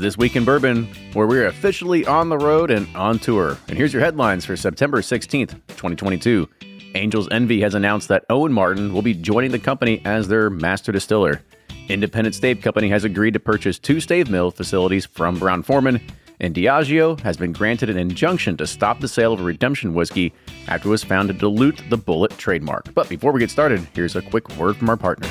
This Week in Bourbon, where we're officially on the road and on tour. And here's your headlines for September 16th, 2022. Angels Envy has announced that Owen Martin will be joining the company as their master distiller. Independent Stave Company has agreed to purchase two stave mill facilities from Brown Forman, and Diageo has been granted an injunction to stop the sale of redemption whiskey after it was found to dilute the Bulleit trademark. But before we get started, here's a quick word from our partners.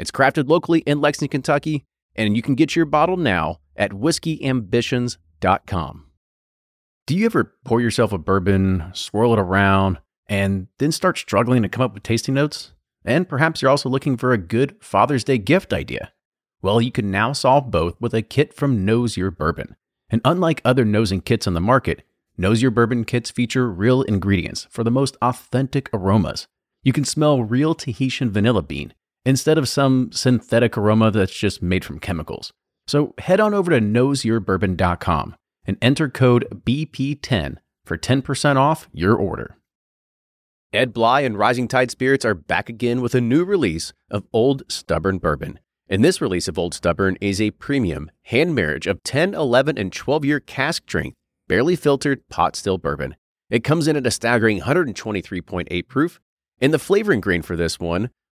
It's crafted locally in Lexington, Kentucky, and you can get your bottle now at whiskeyambitions.com. Do you ever pour yourself a bourbon, swirl it around, and then start struggling to come up with tasting notes? And perhaps you're also looking for a good Father's Day gift idea. Well, you can now solve both with a kit from Nose Your Bourbon. And unlike other nosing kits on the market, Nose Your Bourbon kits feature real ingredients for the most authentic aromas. You can smell real Tahitian vanilla bean instead of some synthetic aroma that's just made from chemicals. So head on over to noseyourbourbon.com and enter code BP10 for 10% off your order. Ed Bly and Rising Tide Spirits are back again with a new release of Old Stubborn Bourbon. And this release of Old Stubborn is a premium hand marriage of 10, 11, and 12 year cask strength, barely filtered pot still bourbon. It comes in at a staggering 123.8 proof, and the flavoring grain for this one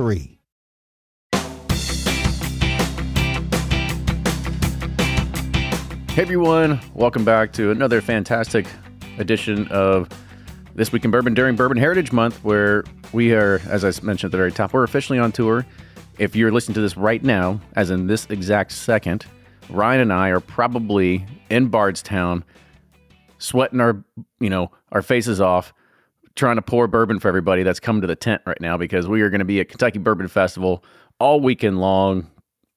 three. Hey everyone, welcome back to another fantastic edition of This Week in Bourbon during Bourbon Heritage Month, where we are, as I mentioned at the very top, we're officially on tour. If you're listening to this right now, as in this exact second, Ryan and I are probably in Bardstown, sweating our, you know, our faces off, trying to pour bourbon for everybody that's come to the tent right now because we are going to be at Kentucky Bourbon Festival all weekend long,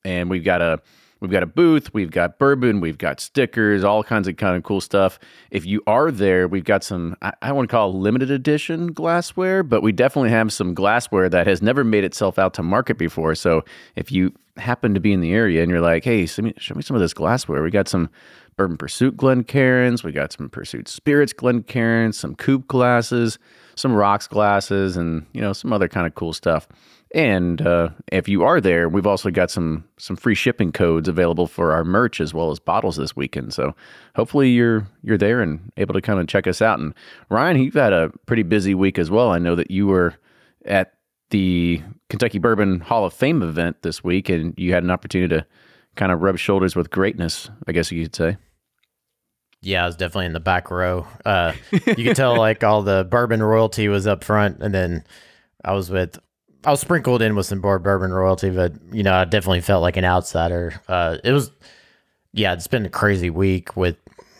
and we've got a we've got a booth, we've got bourbon, we've got stickers, all kinds of kind of cool stuff. If you are there, we've got some I, I want to call limited edition glassware, but we definitely have some glassware that has never made itself out to market before. So if you happen to be in the area and you're like, hey, show me, show me some of this glassware, we got some Bourbon Pursuit Glencairns. We got some Pursuit Spirits Glencairns, some Coupe glasses, some Rocks glasses, and you know some other kind of cool stuff. And uh, if you are there, we've also got some some free shipping codes available for our merch as well as bottles this weekend. So hopefully you're you're there and able to come and check us out. And Ryan, you've had a pretty busy week as well. I know that you were at the Kentucky Bourbon Hall of Fame event this week, and you had an opportunity to kind of rub shoulders with greatness, I guess you could say. Yeah, I was definitely in the back row. Uh, you could tell like all the bourbon royalty was up front, and then I was with I was sprinkled in with some more bourbon royalty, but you know I definitely felt like an outsider. Uh, it was yeah, it's been a crazy week with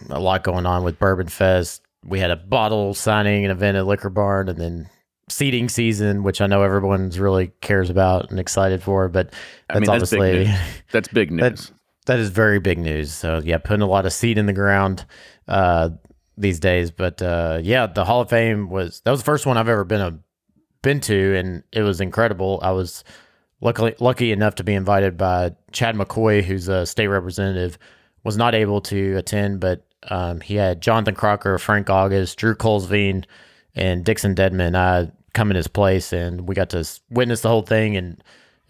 a lot going on with Bourbon Fest. We had a bottle signing an event at Liquor Barn, and then seeding season, which I know everyone's really cares about and excited for. But that's I mean, that's obviously big that's big news. that, that is very big news. So yeah, putting a lot of seed in the ground uh, these days. But uh, yeah, the Hall of Fame was that was the first one I've ever been a been to, and it was incredible. I was luckily lucky enough to be invited by Chad McCoy, who's a state representative was not able to attend, but um, he had Jonathan Crocker, Frank August, Drew Kulsveen, and Dixon Dedman I come in his place, and we got to witness the whole thing, and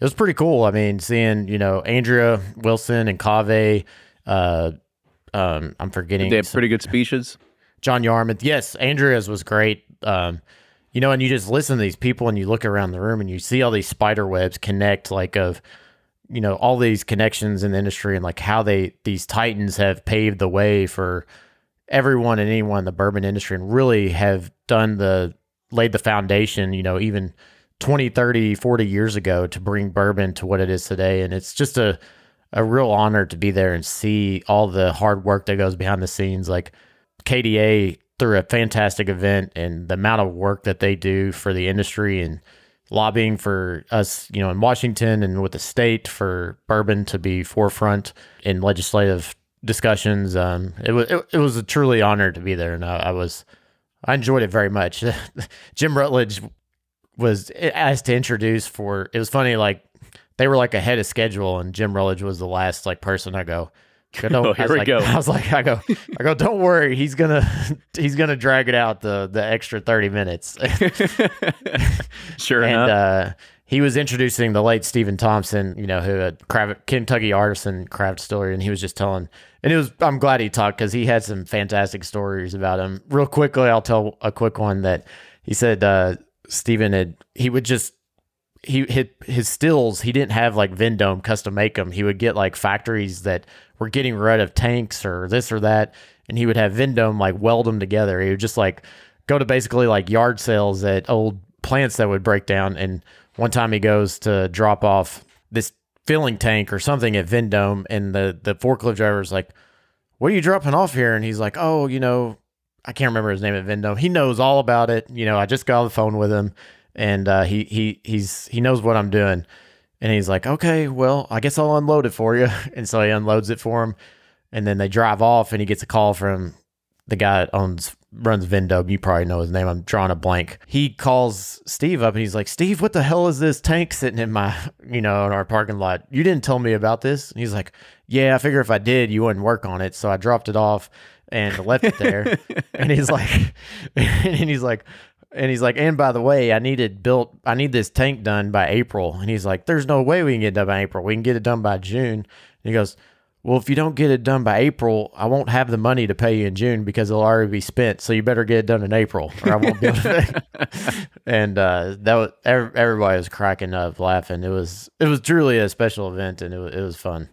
it was pretty cool. I mean, seeing you know Andrea Wilson and Kave. Uh, um, I'm forgetting. They have pretty good speeches. John Yarmuth. Yes, Andrea's was great. Um, you know, and you just listen to these people and you look around the room and you see all these spider webs connect, like of, you know, all these connections in the industry and like how they, these titans have paved the way for everyone and anyone in the bourbon industry and really have done the, laid the foundation, you know, even 20, 30, 40 years ago to bring bourbon to what it is today. And it's just a, a real honor to be there and see all the hard work that goes behind the scenes. Like KDA through a fantastic event and the amount of work that they do for the industry and lobbying for us, you know, in Washington and with the state for bourbon to be forefront in legislative discussions. Um, it was it, it, was a truly honor to be there, and I, I was I enjoyed it very much. Jim Rutledge was asked to introduce for. It was funny, like they were like ahead of schedule, and Jim Rutledge was the last like person I go. oh, here we like, go. I was like, I go, I go. Don't worry, he's gonna, he's gonna drag it out the the extra thirty minutes. sure and, enough. Uh, he was introducing the late Stephen Thompson, you know, who had craft, Kentucky artisan craft distillery, and he was just telling, and it was. I'm glad he talked because he had some fantastic stories about him. Real quickly, I'll tell a quick one that he said. Uh, Stephen had he would just he hit his stills. He didn't have like Vendome custom make them. He would get like factories that were getting rid of tanks or this or that, and he would have Vendome like weld them together. He would just like go to basically like yard sales at old plants that would break down. And one time he goes to drop off this filling tank or something at Vendome, and the the forklift driver's like, "What are you dropping off here?" And he's like, "Oh, you know." I can't remember his name at Vendome. He knows all about it. You know, I just got on the phone with him and uh, he he he's he knows what I'm doing, and he's like, okay, well, I guess I'll unload it for you, and so he unloads it for him, and then they drive off, and he gets a call from the guy that owns runs Vendome. You probably know his name. I'm drawing a blank. He calls Steve up, and he's like, Steve, what the hell is this tank sitting in my you know in our parking lot? You didn't tell me about this. And he's like, Yeah, I figure if I did, you wouldn't work on it, so I dropped it off and left it there. and he's like, and he's like, and he's like, and by the way, I needed built, I need this tank done by April. And he's like, there's no way we can get it done by April. We can get it done by June. And he goes, well, if you don't get it done by April, I won't have the money to pay you in June because it'll already be spent. So you better get it done in April, or I won't be able to. and uh, that was everybody was cracking up, laughing. It was it was truly a special event, and it was, it was fun.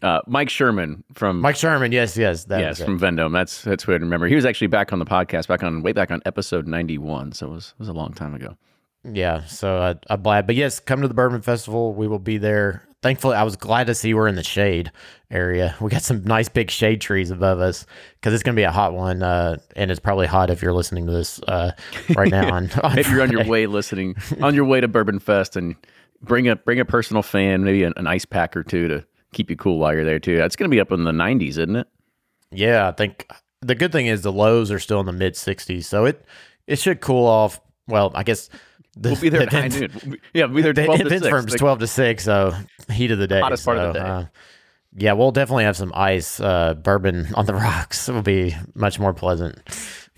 Uh, Mike Sherman from Mike Sherman, yes, yes, that yes from Vendome. That's that's who I remember. He was actually back on the podcast back on way back on episode ninety one, so it was it was a long time ago. Yeah, so I, I'm glad. But yes, come to the Bourbon Festival. We will be there. Thankfully, I was glad to see we're in the shade area. We got some nice big shade trees above us because it's going to be a hot one, uh, and it's probably hot if you're listening to this uh, right now. on, on if you're on your way listening, on your way to Bourbon Fest, and bring a bring a personal fan, maybe an, an ice pack or two to keep you cool while you're there too. It's going to be up in the 90s, isn't it? Yeah, I think the good thing is the lows are still in the mid 60s, so it it should cool off. Well, I guess we'll be there at high noon. Yeah, we'll be there. 12 the event firm's like, 12 to 6, so heat of the day. Hottest so, part of the day. Uh, yeah, we'll definitely have some ice. Uh, bourbon on the rocks It will be much more pleasant.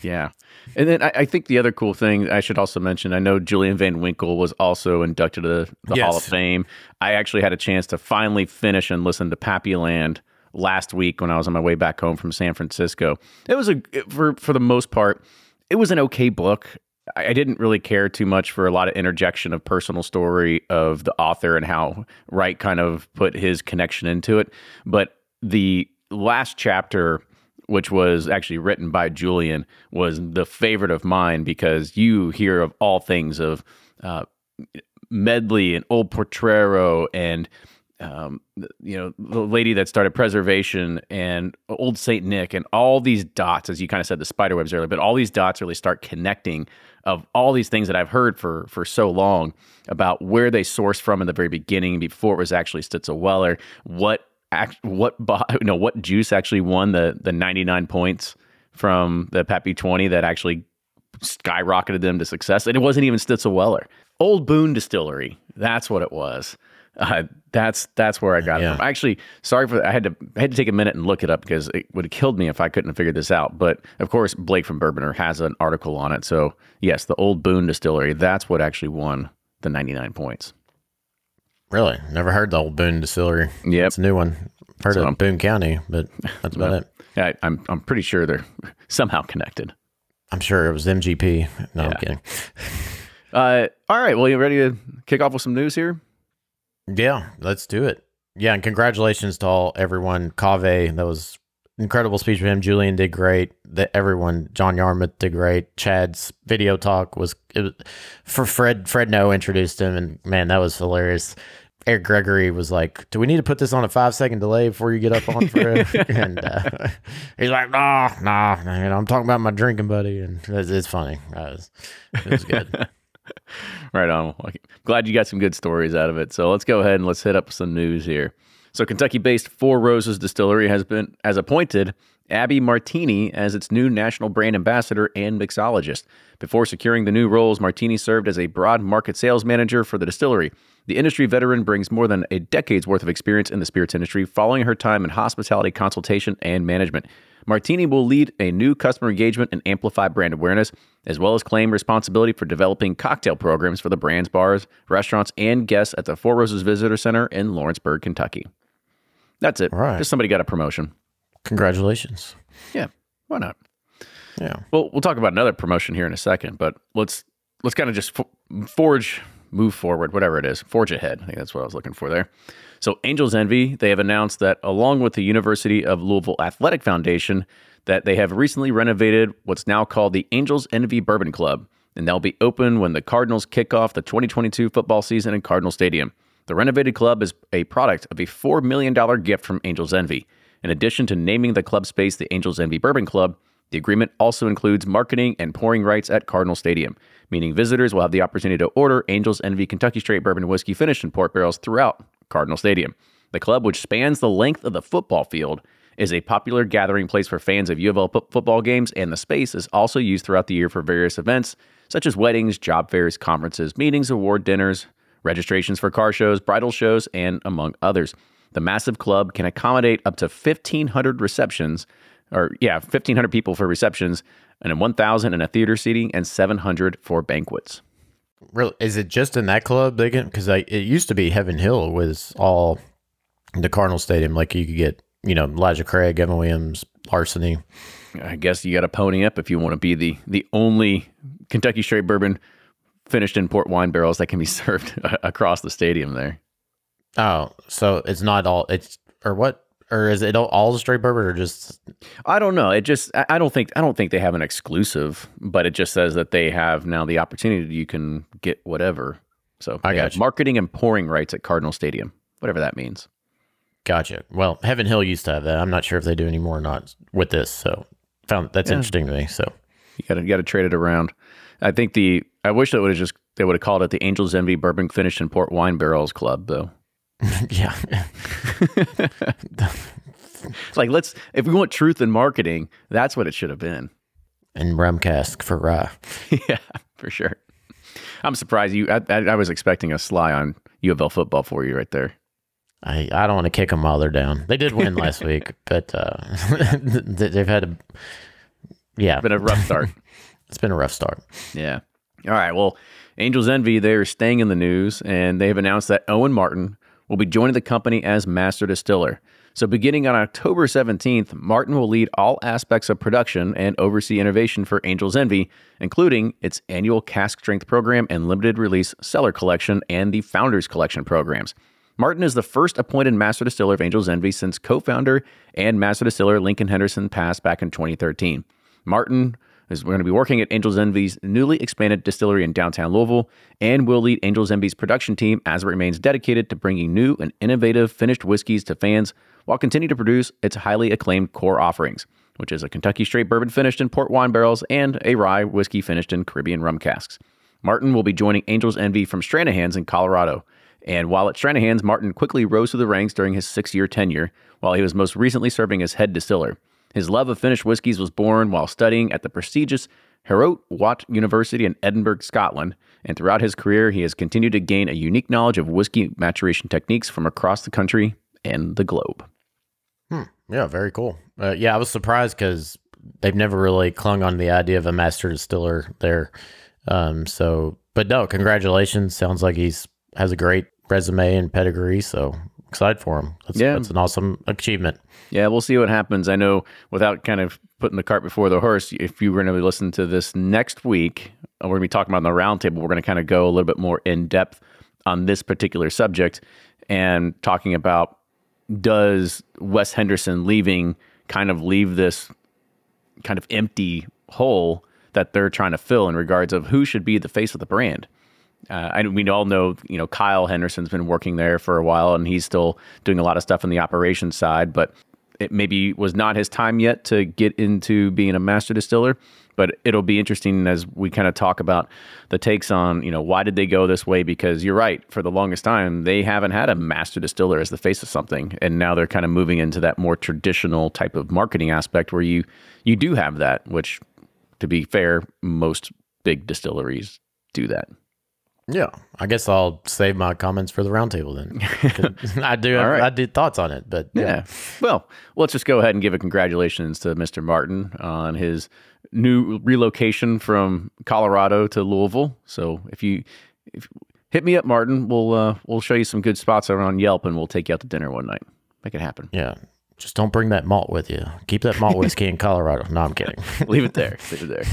Yeah. And then I, I, think the other cool thing I should also mention, I know Julian Van Winkle was also inducted to the, the yes. Hall of Fame. I actually had a chance to finally finish and listen to Pappyland last week when I was on my way back home from San Francisco. It was a for for the most part, it was an okay book. I didn't really care too much for a lot of interjection of personal story of the author and how Wright kind of put his connection into it. But the last chapter which was actually written by Julian, was the favorite of mine because you hear of all things of uh, Medley and Old Potrero and um, you know the lady that started preservation and Old Saint Nick and all these dots, as you kind of said, the spider webs earlier, but all these dots really start connecting of all these things that I've heard for for so long about where they sourced from in the very beginning before it was actually Stitzel Weller, what what you know what juice actually won the the 99 points from the Pappy 20 that actually skyrocketed them to success, and it wasn't even Stitzel Weller. Old Boone Distillery, that's what it was. Uh, that's that's where I got Yeah. it from. Actually, sorry for I had to I had to take a minute and look it up because it would have killed me if I couldn't have figured this out. But of course, Blake from Bourbonr has an article on it. So yes, the old Boone Distillery. That's what actually won the 99 points. Really? Never heard the old Boone Distillery. Yeah, It's a new one. Heard So- of Boone County, but that's about it. I, I'm I'm pretty sure they're somehow connected. I'm sure it was MGP. No, I'm kidding. Uh, all right. Well, you ready to kick off with some news here? Yeah, let's do it. Yeah, and congratulations to all everyone. Cave, that was incredible speech from him. Julian did great. That everyone, John Yarmuth did great. Chad's video talk was it was for Fred. Fred Noe introduced him, and man, that was hilarious. Eric Gregory was like, "Do we need to put this on a five second delay before you get up on Fred?" and uh, he's like, "Nah, nah, man, I'm talking about my drinking buddy," and it's, it's funny. It was, it was good. Right on. Well, Glad you got some good stories out of it. So let's go ahead and let's hit up some news here. So Kentucky-based Four Roses Distillery has been has appointed Abby Martini as its new national brand ambassador and mixologist. Before securing the new roles, Martini served as a broad market sales manager for the distillery. The industry veteran brings more than a decade's worth of experience in the spirits industry, following her time in hospitality consultation and management. Martini will lead a new customer engagement and amplify brand awareness, as well as claim responsibility for developing cocktail programs for the brand's bars, restaurants, and guests at the Four Roses Visitor Center in Lawrenceburg, Kentucky. That's it. right. Just somebody got a promotion. Congratulations. Yeah, why not? Yeah. Well, we'll talk about another promotion here in a second, but let's let's kind of just fo- forge, move forward, whatever it is, forge ahead. I think that's what I was looking for there. So, Angels Envy, they have announced that along with the University of Louisville Athletic Foundation, that they have recently renovated what's now called the Angels Envy Bourbon Club, and they'll be open when the Cardinals kick off the 2022 football season in Cardinal Stadium. The renovated club is a product of a $4 million gift from Angels Envy. In addition to naming the club space the Angels Envy Bourbon Club, the agreement also includes marketing and pouring rights at Cardinal Stadium, meaning visitors will have the opportunity to order Angels Envy Kentucky Straight Bourbon Whiskey finished in port barrels throughout Cardinal Stadium. The club, which spans the length of the football field, is a popular gathering place for fans of U of football games, and the space is also used throughout the year for various events such as weddings, job fairs, conferences, meetings, award dinners, registrations for car shows, bridal shows, and among others. The massive club can accommodate up to 1,500 receptions, or yeah, 1,500 people for receptions, and then 1,000 in a theater seating, and 700 for banquets. Really, is it just in that club? They can because it used to be Heaven Hill was all the Cardinal Stadium. Like you could get, you know, Elijah Craig, Evan Williams, Larceny. I guess you got to pony up if you want to be the the only Kentucky straight bourbon finished in port wine barrels that can be served across the stadium there. Oh, so it's not all. It's or what? Or is it all, the straight bourbon or just? I don't know. It just I don't think I don't think they have an exclusive, but it just says that they have now the opportunity you can get whatever. So I got you. marketing and pouring rights at Cardinal Stadium, whatever that means. Gotcha. Well, Heaven Hill used to have that. I'm not sure if they do anymore or not with this. So found that's interesting to me. So You got to got to trade it around. I think the I wish they would have just they would have called it the Angels Envy Bourbon Finished in Port Wine Barrels Club though. yeah, It's like let's if we want truth in marketing, that's what it should have been. and rum cask for rye. yeah, for sure. I'm surprised you. I, I, I was expecting a sly on U of L football for you right there. I, I don't want to kick them while they're down. They did win last week, but uh, they- they've had a yeah. It's been a rough start. It's been a rough start. yeah. All right. Well, Angels Envy they're staying in the news, and they have announced that Owen Martin will be joining the company as master distiller. So, beginning on October 17th, Martin will lead all aspects of production and oversee innovation for Angels Envy, including its annual cask strength program and limited release cellar collection and the Founders Collection programs. Martin is the first appointed master distiller of Angels Envy since co founder and master distiller Lincoln Henderson passed back in 2013. Martin is going to be working at Angels Envy's newly expanded distillery in downtown Louisville and will lead Angels Envy's production team as it remains dedicated to bringing new and innovative finished whiskeys to fans while continuing to produce its highly acclaimed core offerings, which is a Kentucky straight bourbon finished in port wine barrels and a rye whiskey finished in Caribbean rum casks. Martin will be joining Angels Envy from Stranahan's in Colorado. And while at Stranahan's, Martin quickly rose through the ranks during his six year tenure, while he was most recently serving as head distiller. His love of finished whiskeys was born while studying at the prestigious Heriot Watt University in Edinburgh, Scotland, and throughout his career, he has continued to gain a unique knowledge of whiskey maturation techniques from across the country and the globe. Hmm. Yeah, very cool. Uh, yeah, I was surprised because they've never really clung on the idea of a master distiller there. Um, so, but no, congratulations. Sounds like he's has a great resume and pedigree. So excited for him. That's, Yeah. that's an awesome achievement. Yeah, we'll see what happens. I know without kind of putting the cart before the horse, if you were going to listen to this next week, uh, we're going to be talking about in the roundtable, we're going to kind of go a little bit more in depth on this particular subject and talking about does Wes Henderson leaving kind of leave this kind of empty hole that they're trying to fill in regards of who should be the face of the brand. Uh, we all know, you know, Kyle Henderson's been working there for a while, and he's still doing a lot of stuff on the operations side. But it maybe was not his time yet to get into being a master distiller. But it'll be interesting as we kind of talk about the takes on, you know, why did they go this way? Because you're right, for the longest time they haven't had a master distiller as the face of something, and now they're kind of moving into that more traditional type of marketing aspect where you you do have that, which, to be fair, most big distilleries do that. Yeah, I guess I'll save my comments for the roundtable then. I do. All right. I did thoughts on it, but Yeah. Well, let's just go ahead and give a congratulations to Mr. Martin on his new relocation from Colorado to Louisville. So if you if hit me up, Martin, we'll uh, we'll show you some good spots around Yelp, and we'll take you out to dinner one night. Make it happen. yeah. Just don't bring that malt with you. Keep that malt whiskey in Colorado. No, I'm kidding. Leave it there. Leave it there.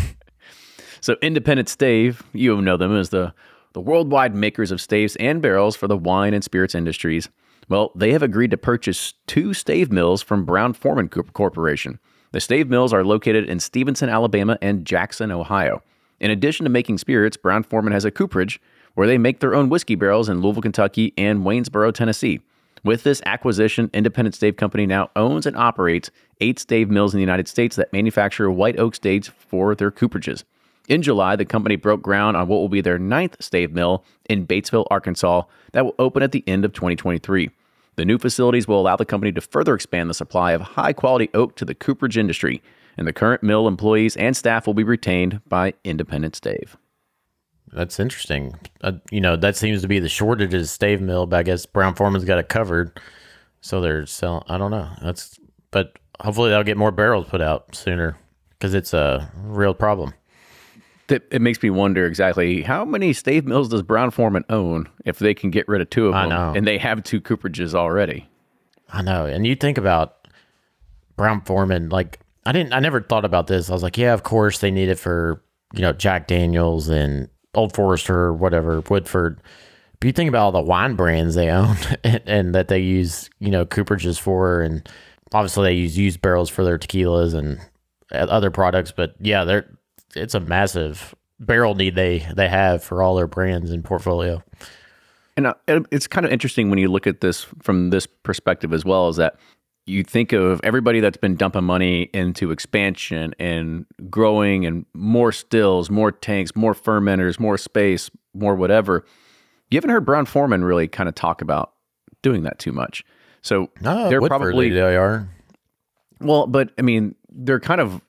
So Independent Stave, you know them as the the worldwide makers of staves and barrels for the wine and spirits industries. Well, they have agreed to purchase two stave mills from Brown Forman Corporation. The stave mills are located in Stevenson, Alabama and Jackson, Ohio. In addition to making spirits, Brown Forman has a cooperage where they make their own whiskey barrels in Louisville, Kentucky and Waynesboro, Tennessee. With this acquisition, Independent Stave Company now owns and operates eight stave mills in the United States that manufacture white oak staves for their cooperages. In July, the company broke ground on what will be their ninth stave mill in Batesville, Arkansas, that will open at the end of 2023. The new facilities will allow the company to further expand the supply of high quality oak to the cooperage industry, and the current mill employees and staff will be retained by Independent Stave. That's interesting. Uh, you know, that seems to be the shortages stave mill, but I guess Brown Forman's got it covered. So they're selling. I don't know. That's but hopefully they'll get more barrels put out sooner because it's a real problem. It, it makes me wonder exactly how many stave mills does Brown Forman own if they can get rid of two of I them, know. and they have two cooperages already. I know. And you think about Brown Forman, like I didn't I never thought about this. I was like, yeah, of course they need it for, you know, Jack Daniels and Old Forester or whatever, Woodford. But you think about all the wine brands they own and, and that they use, you know, cooperages for and obviously they use used barrels for their tequilas and other products, but yeah, they're it's a massive barrel need they they have for all their brands and portfolio. And uh, it's kind of interesting when you look at this from this perspective as well, is that you think of everybody that's been dumping money into expansion and growing and more stills, more tanks, more fermenters, more space, more whatever. You haven't heard Brown Forman really kind of talk about doing that too much. So No, they're Woodford probably they are. well, but I mean, they're kind of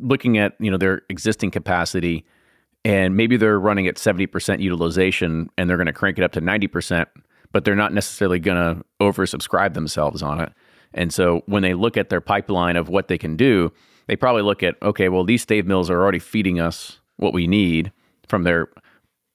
looking at you know their existing capacity, and maybe they're running at seventy percent utilization, and they're going to crank it up to ninety percent, but they're not necessarily going to oversubscribe themselves on it. And so when they look at their pipeline of what they can do, they probably look at okay, well, these stave mills are already feeding us what we need from their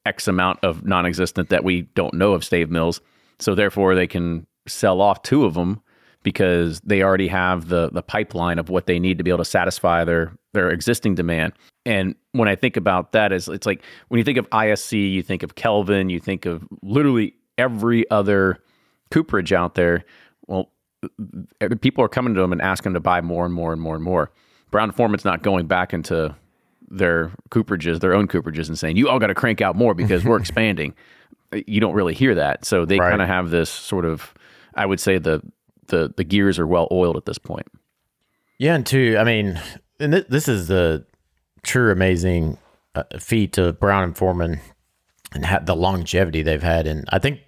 X amount of non-existent that we don't know of stave mills. So therefore, they can sell off two of them because they already have the the pipeline of what they need to be able to satisfy their their existing demand. And when I think about that, is it's like when you think of ISC, you think of Kelvin, you think of literally every other cooperage out there. Well, people are coming to them and asking them to buy more and more and more and more. Brown Forman's not going back into their cooperages, their own cooperages, and saying, "You all got to crank out more because we're expanding." You don't really hear that, so they Right. kind of have this sort of, I would say the the the gears are well oiled at this point. Yeah, and two, I mean, and th- this is the true amazing uh, feat of Brown and Foreman and ha- the longevity they've had. And I think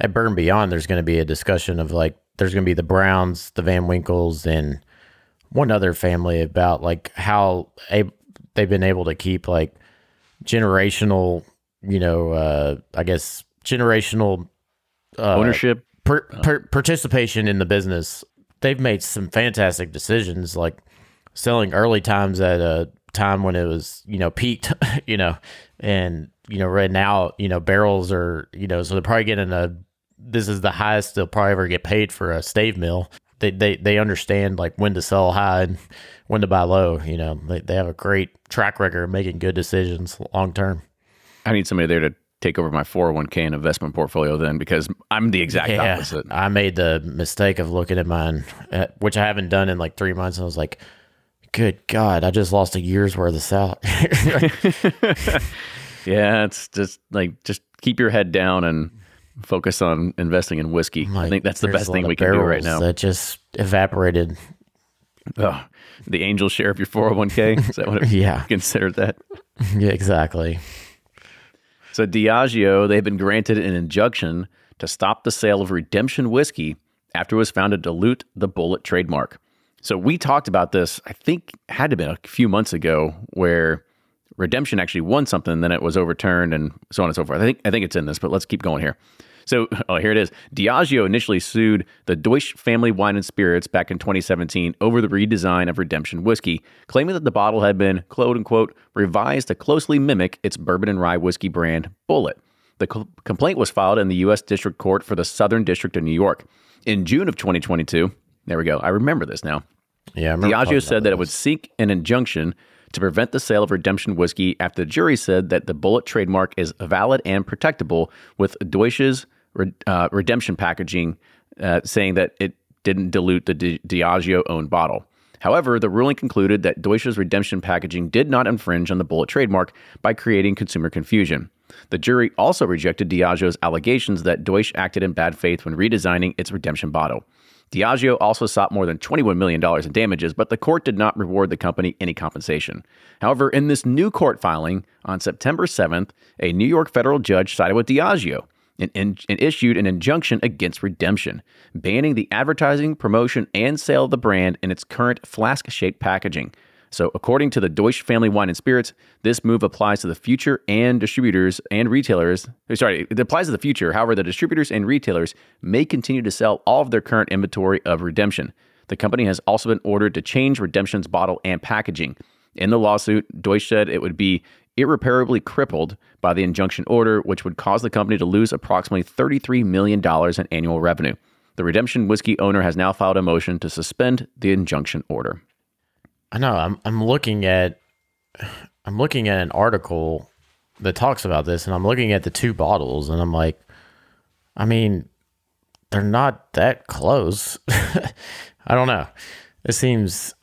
at Burn Beyond, there's going to be a discussion of like, there's going to be the Browns, the Van Winkles, and one other family about like how a- they've been able to keep like generational, you know, uh, I guess generational uh, Ownership. Per, oh. per, participation in the business. They've made some fantastic decisions, like selling early times at a time when it was, you know, peaked, you know, and you know, right now, you know, barrels are, you know, so they're probably getting a. This is the highest they'll probably ever get paid for a stave mill. They they they understand like when to sell high and when to buy low. You know, they they have a great track record of making good decisions long term. I need somebody there to take over my 401k and investment portfolio then because I'm the exact opposite. I made the mistake of looking at mine, uh, which I haven't done in like three months, and I was like, "Good God, I just lost a year's worth of salary." Yeah, it's just like just keep your head down and focus on investing in whiskey. I think that's the best thing we can do right now. That just evaporated. Oh, the angel share of your 401k. Is that what it Yeah. considered that? Yeah, exactly. So Diageo, they've been granted an injunction to stop the sale of redemption whiskey after it was found to dilute the Bulleit trademark. So we talked about this, I think had to been a few months ago, where redemption actually won something, then it was overturned and so on and so forth. I think I think it's in this, but let's keep going here. So oh, here it is. Diageo initially sued the Deutsch Family Wine and Spirits back in 2017 over the redesign of Redemption whiskey, claiming that the bottle had been quote unquote revised to closely mimic its bourbon and rye whiskey brand Bulleit. The co- complaint was filed in the U.S. District Court for the Southern District of New York. In June of 2022, there we go. I remember this now. Yeah, I remember Diageo said that it would seek an injunction to prevent the sale of redemption whiskey after the jury said that the Bulleit trademark is valid and protectable with Deutsch's re- uh, redemption packaging, uh, saying that it didn't dilute the Di- Diageo owned bottle. However, the ruling concluded that Deutsch's redemption packaging did not infringe on the Bulleit trademark by creating consumer confusion. The jury also rejected Diageo's allegations that Deutsch acted in bad faith when redesigning its redemption bottle. Diageo also sought more than $21 million in damages, but the court did not reward the company any compensation. However, in this new court filing on September 7th, a New York federal judge sided with Diageo and, and, and issued an injunction against redemption, banning the advertising, promotion, and sale of the brand in its current flask shaped packaging. So, according to the Deutsch Family Wine and Spirits, this move applies to the future and distributors and retailers. Eh, sorry, it applies to the future. However, the distributors and retailers may continue to sell all of their current inventory of Redemption. The company has also been ordered to change Redemption's bottle and packaging. In the lawsuit, Deutsch said it would be irreparably crippled by the injunction order, which would cause the company to lose approximately $33 million in annual revenue. The Redemption whiskey owner has now filed a motion to suspend the injunction order. I know. I'm I'm looking at I'm looking at an article that talks about this, and I'm looking at the two bottles, and I'm like, I mean, they're not that close. I don't know. It seems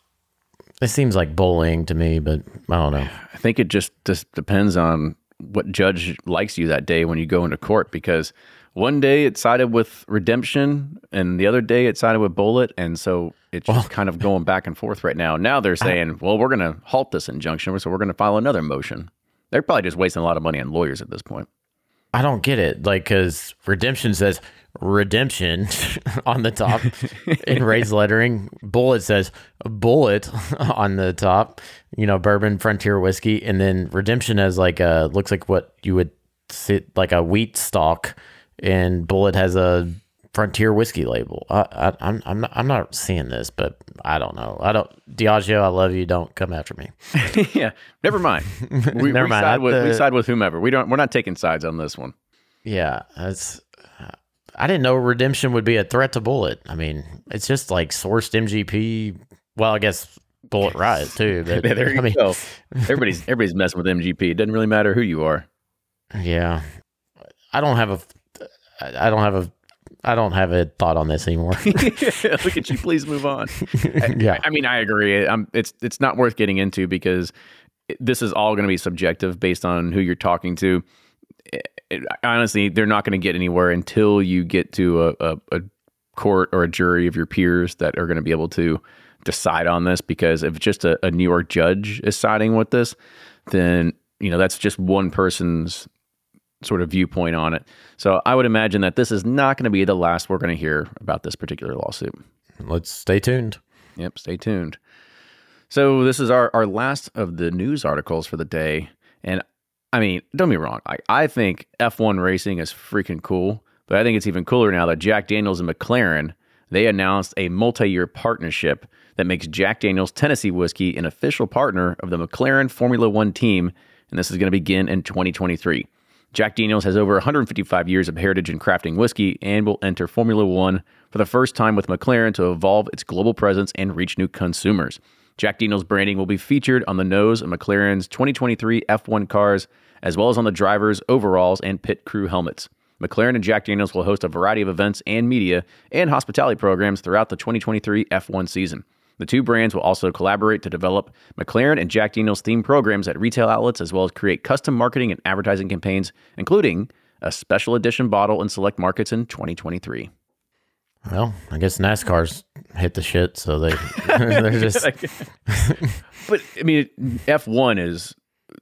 it seems like bullying to me, but I don't know. I think it just just depends on what judge likes you that day when you go into court because one day it sided with redemption and the other day it sided with Bulleit and so it's just kind of going back and forth right now now they're saying well we're going to halt this injunction so we're going to file another motion they're probably just wasting a lot of money on lawyers at this point I don't get it. Like, because redemption says redemption on the top in raised lettering. Bulleit says Bulleit on the top, you know, bourbon frontier whiskey. And then redemption has like a, looks like what you would sit like a wheat stalk. And Bulleit has a frontier whiskey label. I, I, I'm, I'm not, I'm not seeing this, but I don't know. I don't, Diageo, I love you. Don't come after me. yeah never mind we, Never we mind. Side with, we uh, side with whomever we don't we're not taking sides on this one Yeah, that's. I didn't know redemption would be a threat to Bulleit. I mean, it's just like sourced MGP. Well, I guess Bulleit Rise too. But there you I mean, go everybody's everybody's messing with mgp it doesn't really matter who you are yeah, I don't have a. I don't have a. I don't have a thought on this anymore. Look at you. Please move on. yeah, I mean, I agree. i it's it's not worth getting into because this is all going to be subjective based on who you're talking to. It- honestly, they're not going to get anywhere until you get to a, a, a court or a jury of your peers that are going to be able to decide on this. Because if just a, a New York judge is siding with this, then you know that's just one person's sort of viewpoint on it. So I would imagine that this is not going to be the last we're going to hear about this particular lawsuit. let's stay tuned. Yep, stay tuned. So this is our, our last of the news articles for the day. And I mean, don't be wrong. I, I think F1 racing is freaking cool, but I think it's even cooler now that Jack Daniels and McLaren, they announced a multi-year partnership that makes Jack Daniels Tennessee Whiskey an official partner of the McLaren Formula One team. And this is going to begin in 2023. Jack Daniels has over 155 years of heritage in crafting whiskey and will enter Formula One for the first time with McLaren to evolve its global presence and reach new consumers. Jack Daniels branding will be featured on the nose of McLaren's 2023 F1 cars, as well as on the drivers' overalls and pit crew helmets. McLaren and Jack Daniels will host a variety of events and media and hospitality programs throughout the 2023 F1 season. The two brands will also collaborate to develop McLaren and Jack Daniels themed programs at retail outlets, as well as create custom marketing and advertising campaigns, including a special edition bottle in select markets in 2023. Well, I guess NASCAR's hit the shit, so they they're just but I mean, F one is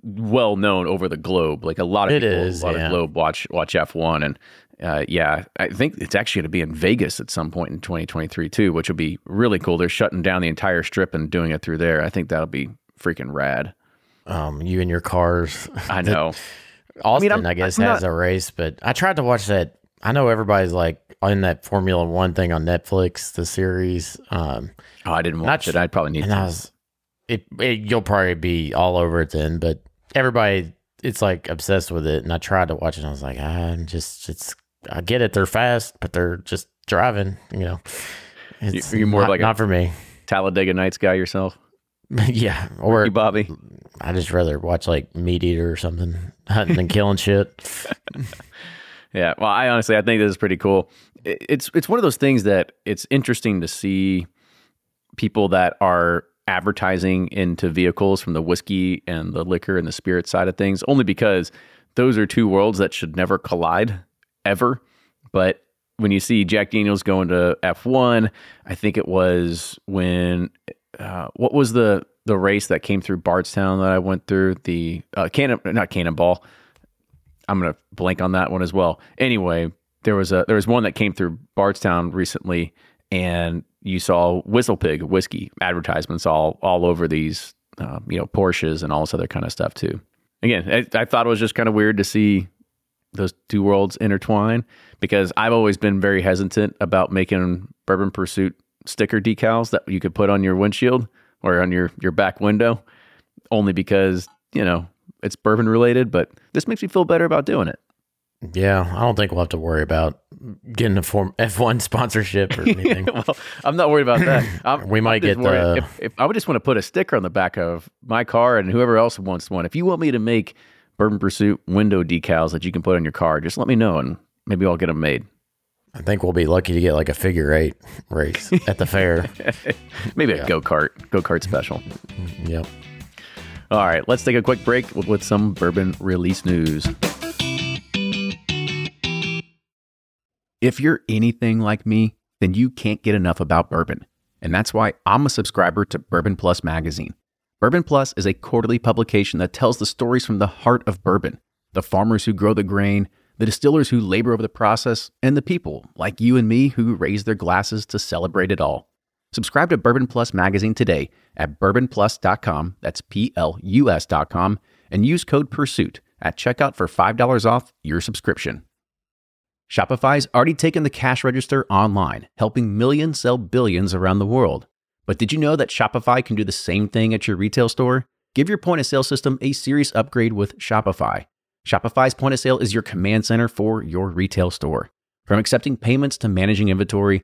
well known over the globe. Like a lot of It people, is, a lot yeah. of globe watch watch F one, and uh, yeah, I think it's actually going to be in Vegas at some point in 2023 too, which will be really cool. They're shutting down the entire strip and doing it through there. I think that'll be freaking rad. um, you and your cars. I know. Austin, I, I'm- guess, I'm has not- a race, but I tried to watch that. I know everybody's like in that Formula One thing on Netflix, the series. Um, Oh, I didn't watch it. I'd probably need to. I was, it, it, you'll probably be all over it then, but everybody, it's like obsessed with it. And I tried to watch it, and I was like, ah, just, it's, I get it. They're fast, but they're just driving, you know. It's you're more not, like a- not for me. Talladega Nights guy yourself, yeah, or you Bobby. I just rather watch like Meat Eater or something, hunting and killing shit. Yeah, well, I honestly I think this is pretty cool. It's it's one of those things that it's interesting to see people that are advertising into vehicles from the whiskey and the liquor and the spirit side of things, only because those are two worlds that should never collide ever. But when you see Jack Daniels going to F1, I think it was when uh, what was the the race that came through Bardstown that I went through the uh, cannon not Cannonball. I'm gonna blank on that one as well. Anyway, there was a there was one that came through Bardstown recently, and you saw Whistle Pig whiskey advertisements all all over these, uh, you know, Porsches and all this other kind of stuff too. Again, I, I thought it was just kind of weird to see those two worlds intertwine because I've always been very hesitant about making Bourbon Pursuit sticker decals that you could put on your windshield or on your your back window, only because you know it's bourbon related. But this makes me feel better about doing it. Yeah, I don't think we'll have to worry about getting a form F1 sponsorship or anything. well, I'm not worried about that. I'm, We might get worried- the- If, if I would just want to put a sticker on the back of my car and whoever else wants one. If you want me to make Bourbon Pursuit window decals that you can put on your car, just let me know and maybe I'll get them made. I think we'll be lucky to get like a figure eight race at the fair. Maybe a go kart, go kart special. Yep. All right, let's take a quick break with, some bourbon release news. If you're anything like me, then you can't get enough about bourbon. And that's why I'm a subscriber to Bourbon Plus magazine. Bourbon Plus is a quarterly publication that tells the stories from the heart of bourbon the farmers who grow the grain, the distillers who labor over the process, and the people like you and me who raise their glasses to celebrate it all. Subscribe to Bourbon Plus magazine today at bourbonplus.com, that's P L U S.com, and use code PURSUIT at checkout for $5 off your subscription. Shopify's already taken the cash register online, helping millions sell billions around the world. But did you know that Shopify can do the same thing at your retail store? Give your point of sale system a serious upgrade with Shopify. Shopify's point of sale is your command center for your retail store. From accepting payments to managing inventory,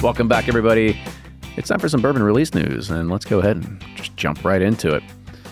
Welcome back, everybody. It's time for some bourbon release news, and let's go ahead and just jump right into it.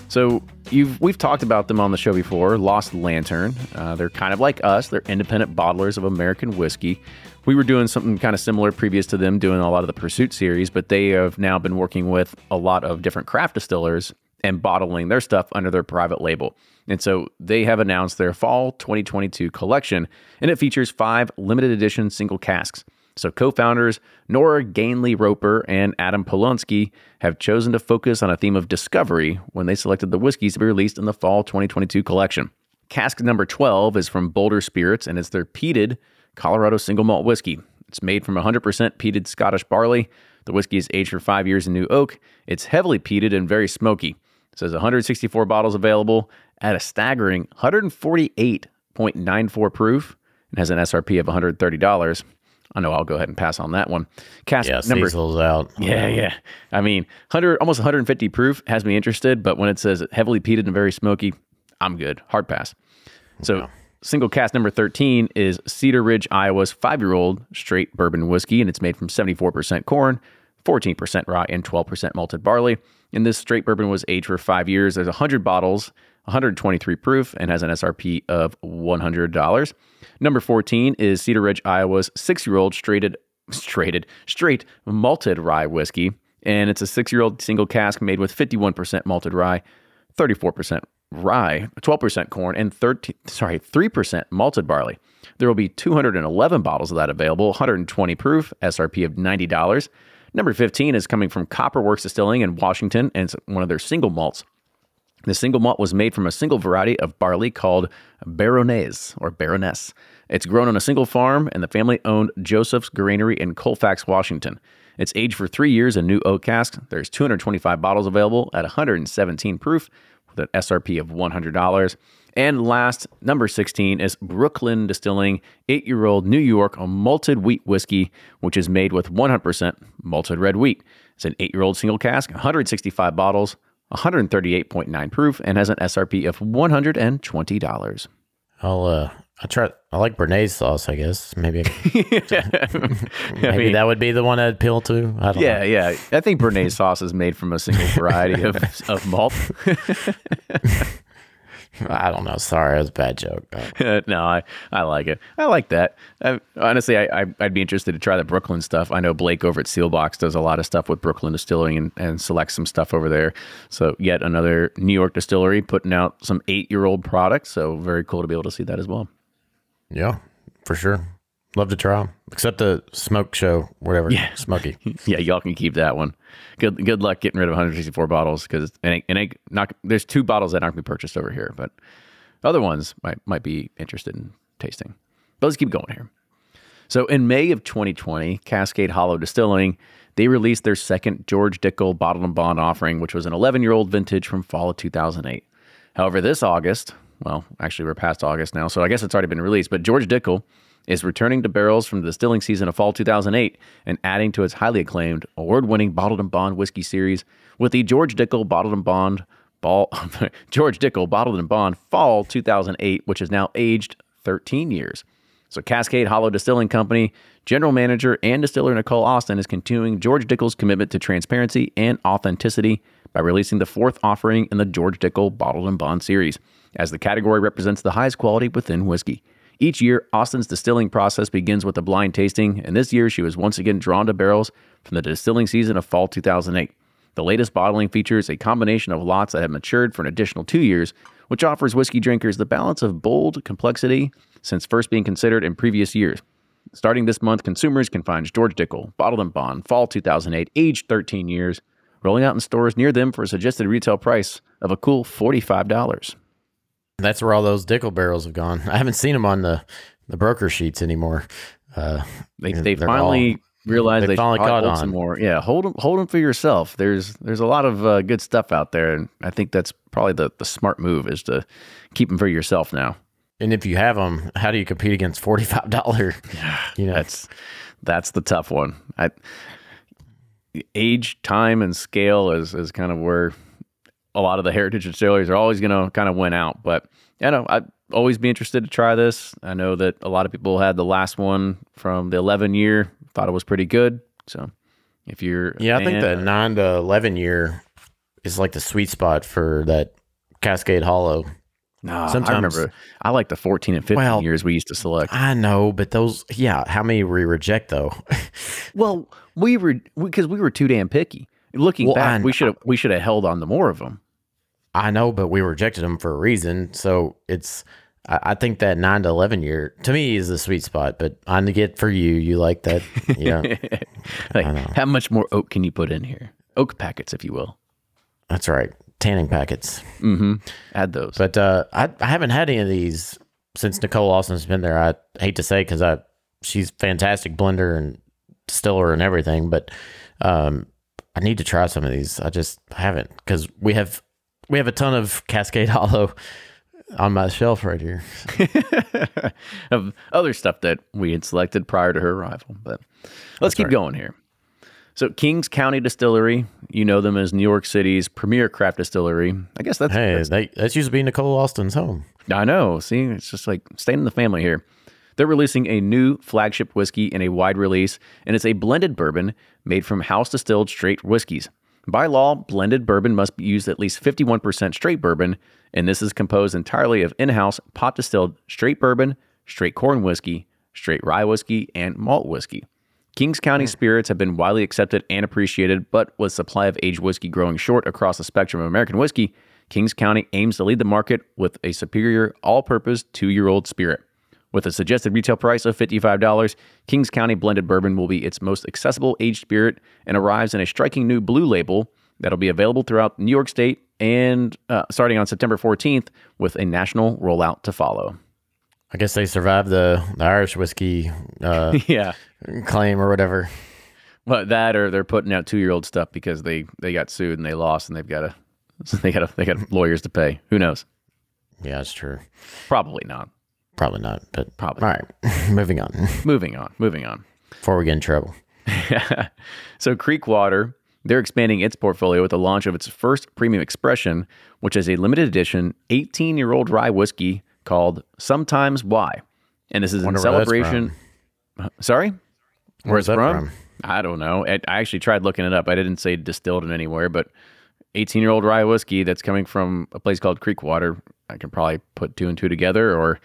So, you've we've talked about them on the show before. Lost Lantern. Uh, they're kind of like us. They're independent bottlers of American whiskey. We were doing something kind of similar previous to them, doing a lot of the Pursuit series, but they have now been working with a lot of different craft distillers and bottling their stuff under their private label. And so they have announced their fall 2022 collection, and it features five limited edition single casks. So, co founders Nora Ganley-Roper and Adam Polonski have chosen to focus on a theme of discovery when they selected the whiskeys to be released in the fall 2022 collection. Cask number 12 is from Boulder Spirits and it's their peated Colorado single malt whiskey. It's made from 100% peated Scottish barley. The whiskey is aged for five years in new oak. It's heavily peated and very smoky. It says 164 bottles available at a staggering 148.94 proof and has an SRP of $130. I know I'll go ahead and pass on that one. Cast yeah, number Cecil's out. Yeah, yeah. I mean, hundred almost 150 proof has me interested, but when it says heavily peated and very smoky, I'm good. Hard pass. So yeah. single cast number 13 is Cedar Ridge, Iowa's five year old straight bourbon whiskey, and it's made from 74% corn, 14% rye, and 12% malted barley. And this straight bourbon was aged for five years. There's 100 bottles, 123 proof, and has an SRP of $100. Number 14 is Cedar Ridge, Iowa's six year old straighted, straighted, straight malted rye whiskey. And it's a six year old single cask made with 51% malted rye, 34% rye, 12% corn, and 13, sorry, 3% malted barley. There will be 211 bottles of that available, 120 proof, SRP of $90. Number 15 is coming from Copperworks Distilling in Washington, and it's one of their single malts. The single malt was made from a single variety of barley called Baroness or Baroness. It's grown on a single farm, and the family owned Joseph's Grainery in Colfax, Washington. It's aged for three years in new oak cask. There's 225 bottles available at 117 proof with an SRP of $100. And last, number 16 is Brooklyn Distilling eight year old New York malted wheat whiskey, which is made with 100% malted red wheat. It's an eight year old single cask, 165 bottles, 138.9 proof, and has an SRP of $120. I'll, uh, I try. I like Béarnaise sauce. I guess maybe. maybe I mean, that would be the one I'd appeal to. I don't yeah, know. yeah. I think Béarnaise sauce is made from a single variety of, of malt. I don't know. Sorry, it was a bad joke. no, I, I like it. I like that. I, honestly, I, I, would be interested to try the Brooklyn stuff. I know Blake over at Seelbach's does a lot of stuff with Brooklyn Distilling and, and selects some stuff over there. So, yet another New York distillery putting out some eight year old products. So, very cool to be able to see that as well. Yeah, for sure. Love to try them, except the smoke show, whatever. Yeah, smoky. yeah, y'all can keep that one. Good, good luck getting rid of 164 bottles because it ain't not. There's two bottles that aren't be purchased over here, but other ones might might be interested in tasting. But let's keep going here. So in May of 2020, Cascade Hollow Distilling they released their second George Dickel Bottled and Bond offering, which was an 11 year old vintage from fall of 2008. However, this August, well, actually we're past August now, so I guess it's already been released. But George Dickel is returning to barrels from the distilling season of fall 2008 and adding to its highly acclaimed, award-winning bottled and bond whiskey series with the George Dickel Bottled and Bond Ball George Dickel Bottled and Bond Fall 2008, which is now aged 13 years. So Cascade Hollow Distilling Company general manager and distiller Nicole Austin is continuing George Dickel's commitment to transparency and authenticity by releasing the fourth offering in the George Dickel Bottled and Bond series, as the category represents the highest quality within whiskey. Each year, Austin's distilling process begins with a blind tasting, and this year she was once again drawn to barrels from the distilling season of fall 2008. The latest bottling features a combination of lots that have matured for an additional two years, which offers whiskey drinkers the balance of bold complexity since first being considered in previous years. Starting this month, consumers can find George Dickel, Bottled and Bond, Fall 2008, aged 13 years, rolling out in stores near them for a suggested retail price of a cool $45. That's where all those Dickel barrels have gone. I haven't seen them on the, the broker sheets anymore. Uh, they they finally all, realized they, they finally caught on some more. Yeah, hold them hold them for yourself. There's there's a lot of uh, good stuff out there, and I think that's probably the the smart move is to keep them for yourself now. And if you have them, how do you compete against forty five dollar? You know, that's that's the tough one. I age, time, and scale is is kind of where a lot of the heritage distilleries are always going to kind of win out. But you know, I'd always be interested to try this. I know that a lot of people had the last one from the 11 year, thought it was pretty good. So if you're Yeah, I think the nine to eleven year is like the sweet spot for that Cascade Hollow. No, sometimes- I remember I like the 14 and 15 Well- years we used to select. I know, but those, yeah, how many we reject though? Well, we were because we were too damn picky. Looking Well, back, I- we should have we should have held on to more of them. I know, but we rejected them for a reason. So it's, I, I think that nine to eleven year to me is the sweet spot. But I get for you, you like that, yeah. like, how much more oak can you put in here? Oak packets, if you will. That's right, tanning packets. Mm-hmm. Add those. But uh, I, I haven't had any of these since Nicole Austin's been there. I hate to say because I she's fantastic blender and distiller and everything, but um, I need to try some of these. I just haven't because we have we have a ton of Cascade Hollow on my shelf right here. of other stuff that we had selected prior to her arrival. But let's keep right. going here. So, Kings County Distillery, you know them as New York City's premier craft distillery. I guess that's, Hey, that's they, that's used to be Nicole Austin's home. I know. See, it's just like staying in the family here. They're releasing a new flagship whiskey in a wide release, and it's a blended bourbon made from house distilled straight whiskeys. By law, blended bourbon must be used at least 51% straight bourbon, and this is composed entirely of in house pot distilled straight bourbon, straight corn whiskey, straight rye whiskey, and malt whiskey. Kings County hmm. spirits have been widely accepted and appreciated, but with supply of aged whiskey growing short across the spectrum of American whiskey, Kings County aims to lead the market with a superior all-purpose two-year-old spirit. With a suggested retail price of $55, Kings County blended bourbon will be its most accessible aged spirit and arrives in a striking new blue label that'll be available throughout New York State and uh, starting on September 14th with a national rollout to follow. I guess they survived the, the Irish whiskey uh, Yeah. claim or whatever. Well, that or they're putting out two year old stuff because they they got sued and they lost and they've got to they got they got lawyers to pay. Who knows? Yeah, it's true. Probably not. Probably not, but Probably. All right, moving on Moving on. Moving on. before we get in trouble. so Creekwater, they're expanding its portfolio with the launch of its first premium expression, which is a limited edition 18 year old rye whiskey called Sometimes Y. And this is in Wonder where that's celebration. Uh, sorry? Where Where's it's that from? from? I don't know. I actually tried looking it up. I didn't say distilled it anywhere, but 18 year old rye whiskey that's coming from a place called Creekwater. I can probably put two and two together, or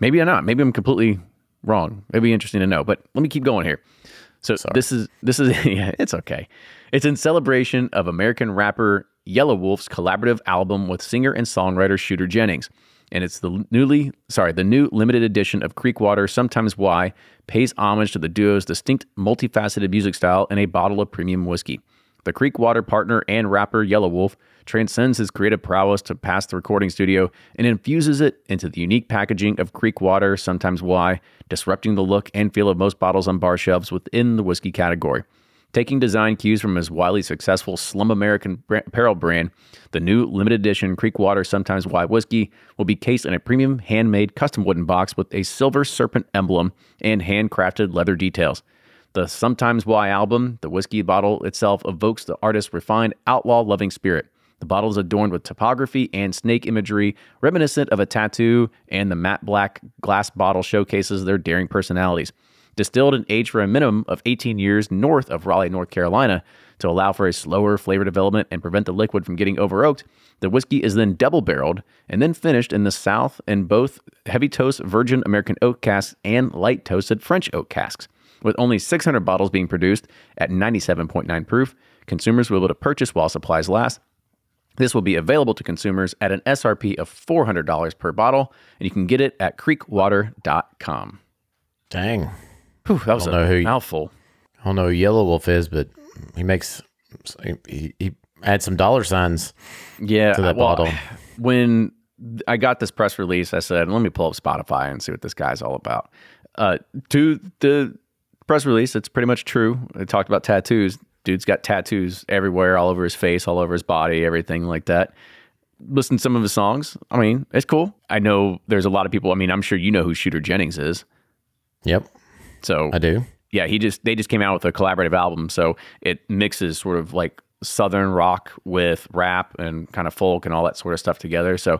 maybe I'm not. Maybe I'm completely wrong. It'd be interesting to know. But let me keep going here. So Sorry. this is this is yeah, it's okay. It's in celebration of American rapper Yelawolf's collaborative album with singer and songwriter Shooter Jennings. And it's the newly sorry, the new limited edition of Creekwater, sometimes Why, pays homage to the duo's distinct multifaceted music style in a bottle of premium whiskey. The Creekwater partner and rapper Yelawolf transcends his creative prowess to past the recording studio and infuses it into the unique packaging of Creekwater, sometimes Why, disrupting the look and feel of most bottles on bar shelves within the whiskey category. Taking design cues from his wildly successful Slumerican apparel brand, the new limited edition Creekwater Sometimes Y whiskey will be cased in a premium handmade custom wooden box with a silver serpent emblem and handcrafted leather details. The Sometimes Y album, the whiskey bottle itself evokes the artist's refined, outlaw loving spirit. The bottle is adorned with topography and snake imagery reminiscent of a tattoo, and the matte black glass bottle showcases their daring personalities. Distilled and aged for a minimum of 18 years north of Raleigh, North Carolina, to allow for a slower flavor development and prevent the liquid from getting over oaked, the whiskey is then double barreled and then finished in the South in both heavy toast virgin American oak casks and light toasted French oak casks. With only 600 bottles being produced at 97.9 proof, consumers will be able to purchase while supplies last. This will be available to consumers at an SRP of $400 per bottle, and you can get it at creekwater.com. Dang. Whew, that was know a who mouthful. I don't know who Yelawolf is, but he makes he, he adds some dollar signs. Yeah, to that well, bottle. When I got this press release, I said, "Let me pull up Spotify and see what this guy's all about." Uh, to the press release, it's pretty much true. They talked about tattoos. Dude's got tattoos everywhere, all over his face, all over his body, everything like that. Listen to some of his songs. I mean, it's cool. I know there's a lot of people. I mean, I'm sure you know who Shooter Jennings is. Yep, So I do. yeah, he just they just came out with a collaborative album, so it mixes sort of like southern rock with rap and kind of folk and all that sort of stuff together. So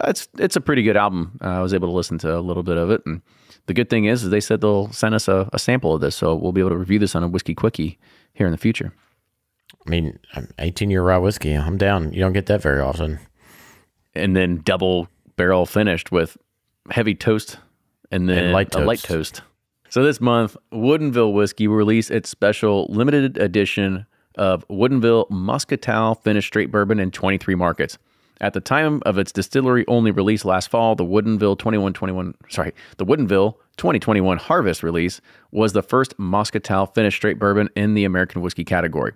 uh, it's it's a pretty good album. Uh, I was able to listen to a little bit of it, and the good thing is, is they said they'll send us a, a sample of this, so we'll be able to review this on a whiskey quickie here in the future. I mean, 18 year rye whiskey. I'm down. You don't get that very often. And then double barrel finished with heavy toast and then And light a light toast. toast. So this month, Woodinville Whiskey will release its special limited edition of Woodinville Muscatel finished straight bourbon in 23 markets. At the time of its distillery only release last fall, the Woodinville 2121, sorry, the Woodinville 2021 Harvest release was the first Muscatel finished straight bourbon in the American whiskey category.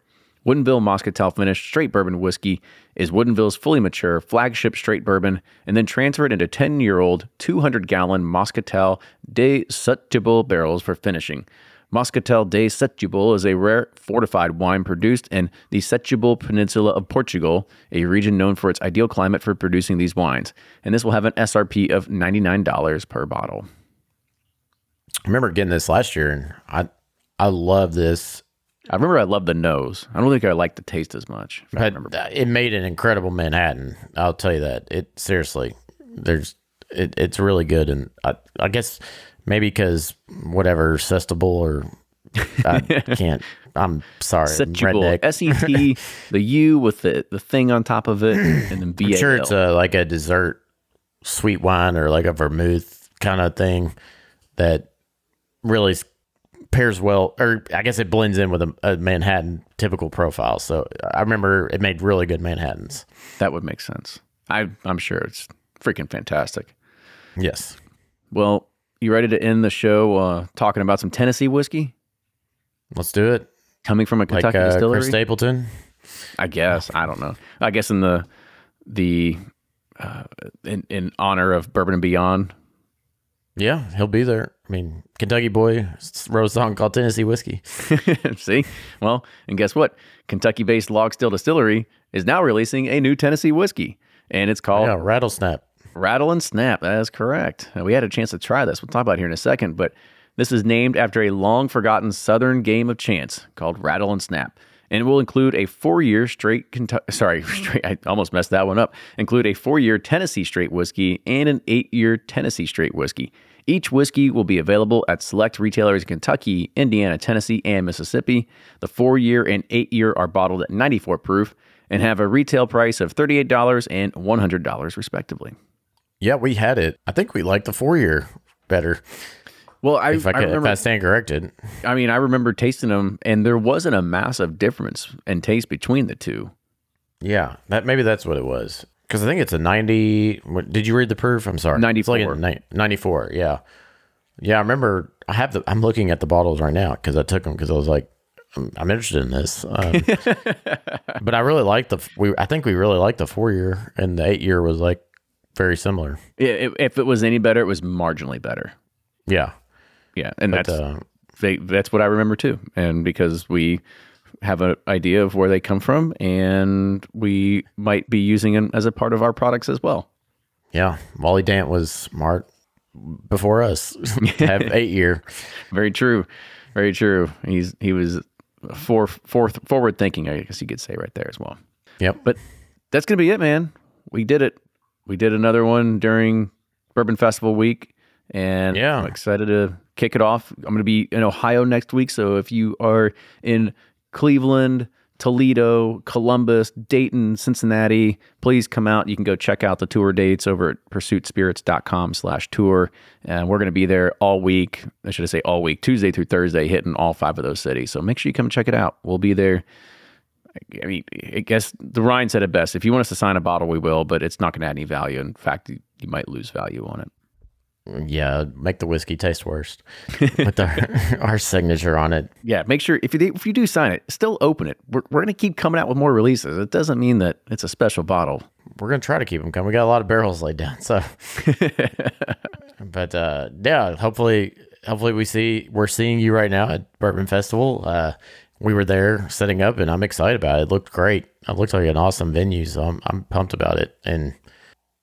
Woodinville Muscatel finished straight bourbon whiskey is Woodinville's fully mature flagship straight bourbon and then transferred into 10 year old 200 gallon Muscatel de Setúbal barrels for finishing. Moscatel de Setúbal is a rare fortified wine produced in the Setúbal Peninsula of Portugal, a region known for its ideal climate for producing these wines. And this will have an SRP of $99 per bottle. I remember getting this last year, and I I love this. I remember I loved the nose. I don't think I liked the taste as much. I But remember. uh, it made an incredible Manhattan. I'll tell you that. It seriously, there's it, it's really good, and I I guess maybe because whatever Sestable or I can't. I'm sorry, Setúbal. S E T, the U with the, the thing on top of it, and then B A I'm sure it's a like a dessert sweet wine or like a vermouth kind of thing that really pairs well, or I guess it blends in with a, a Manhattan typical profile. So I remember it made really good Manhattans. That would make sense. I, I'm sure it's freaking fantastic. Yes. Well, you ready to end the show uh, talking about some Tennessee whiskey Let's do it. coming from a Like Kentucky uh, distillery? Chris Stapleton. I guess I don't know. I guess in the the uh, in in honor of Bourbon and Beyond. Yeah, he'll be there. I mean, Kentucky boy wrote a song called Tennessee Whiskey. See, well, and guess what? Kentucky-based Log Still Distillery is now releasing a new Tennessee whiskey, and it's called Yeah, Rattlesnap. Rattle and Snap. That is correct. Uh, We had a chance to try this. We'll talk about here in a second, but this is named after a long forgotten Southern game of chance called Rattle and Snap. And it will include a four year straight, Kentucky, sorry, straight, I almost messed that one up. Include a four year Tennessee straight whiskey and an eight year Tennessee straight whiskey. Each whiskey will be available at select retailers in Kentucky, Indiana, Tennessee, and Mississippi. The four year and eight year are bottled at 94 proof and have a retail price of $38 and $100, respectively. Yeah, we had it. I think we liked the four year better. Well, I, If I, I could, if remember. I stand corrected. I mean, I remember tasting them, and there wasn't a massive difference in taste between the two. Yeah, that maybe that's what it was. Because I think it's a ninety. What, did you read the proof? I'm sorry, It's like 94. ni- Ninety-four. Yeah, yeah. I remember. I have the. I'm looking at the bottles right now because I took them because I was like, I'm, I'm interested in this. Um, but I really like the. We. I think we really liked the four year, and the eight year was like very similar. If, if it was any better, it was marginally better. Yeah, Yeah, and but that's uh, they, that's what I remember too. And because we have an idea of where they come from, and we might be using them as a part of our products as well. yeah. Wally Dant was smart before us. have eight year. Very true, very true. He's he was for, for, forward thinking, I guess you could say right there as well. Yep. But that's gonna be it, man. We did it. We did another one during Bourbon Festival week, and Yeah. I'm excited to kick it off. I'm gonna be in Ohio next week, so if you are in Cleveland, Toledo, Columbus, Dayton, Cincinnati, please come out. You can go check out the tour dates over at pursuitspirits.com slash tour. And we're going to be there all week. I should say all week, Tuesday through Thursday, hitting all five of those cities. So make sure you come check it out. We'll be there. I mean, I guess the Ryan said it best. If you want us to sign a bottle, we will, but it's not going to add any value. In fact, you, you might lose value on it. Yeah, make the whiskey taste worse with our our signature on it. Yeah, make sure if you do, if you do sign it, still open it. We're, we're going to keep coming out with more releases. It doesn't mean that it's a special bottle. We're gonna try to keep them coming. We got a lot of barrels laid down, so. but uh, yeah, hopefully, hopefully we see we're seeing you right now at Bourbon Festival. Uh, we were there setting up, and I'm excited about it. It looked great. It looked like an awesome venue, so I'm I'm pumped about it. And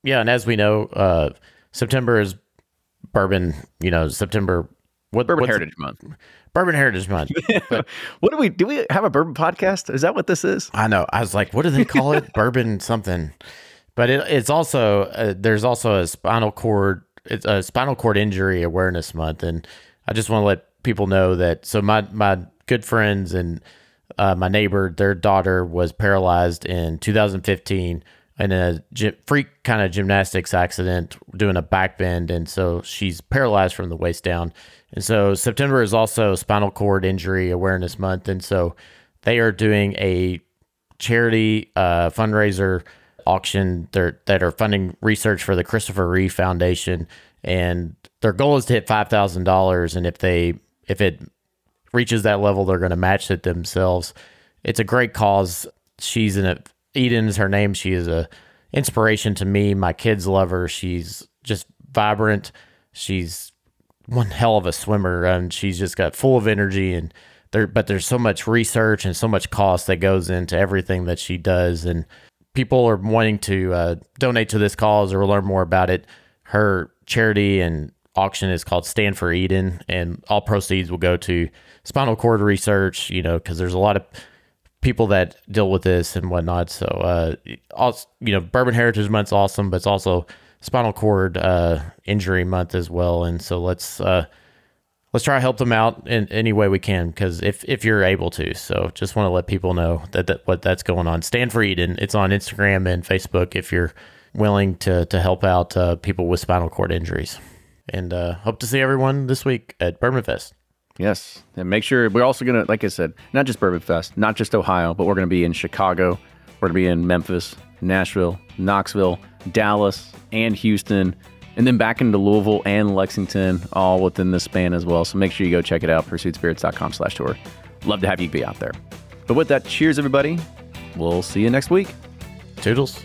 yeah, and as we know, uh, September is bourbon. You know, September What Bourbon Heritage Month. Bourbon Heritage Month. But What do we do? We have a bourbon podcast? Is that what this is? I know. I was like, what do they call it? Bourbon something. But it, it's also uh, there's also a spinal cord it's a spinal cord injury awareness month, and I just want to let people know that. So my my good friends and uh, my neighbor, their daughter was paralyzed in 2015 in a freak kind of gymnastics accident doing a back bend, and so she's paralyzed from the waist down. And so September is also Spinal Cord Injury Awareness Month, and so they are doing a charity uh, fundraiser auction that are funding research for the Christopher Reeve Foundation, and their goal is to hit five thousand dollars. And if they if it reaches that level, they're going to match it themselves. It's a great cause. She's in a Eden is her name. She is a inspiration to me. My kids love her. She's just vibrant. She's one hell of a swimmer, and she's just got full of energy and there. But there's so much research and so much cost that goes into everything that she does, and people are wanting to uh, donate to this cause or learn more about it. Her charity and auction is called Stand for Eden, and all proceeds will go to spinal cord research. You know, because there's a lot of people that deal with this and whatnot. So, uh, also, you know, Bourbon Heritage Month's awesome, but it's also Spinal Cord uh, Injury Month as well. And so let's uh, let's try to help them out in any way we can because if if you're able to. So, just want to let people know that, that what that's going on. Stand for Eden. It's on Instagram and Facebook if you're willing to to help out uh, people with spinal cord injuries. And uh, hope to see everyone this week at Bourbon Fest. Yes. And make sure we're also going to, like I said, not just Bourbon Fest, not just Ohio, but we're going to be in Chicago. We're going to be in Memphis, Nashville, Knoxville, Dallas, and Houston, and then back into Louisville and Lexington, all within this span as well. So make sure you go check it out, pursuitspirits.com slash tour. Love to have you be out there. But with that, cheers, everybody. We'll see you next week. Toodles.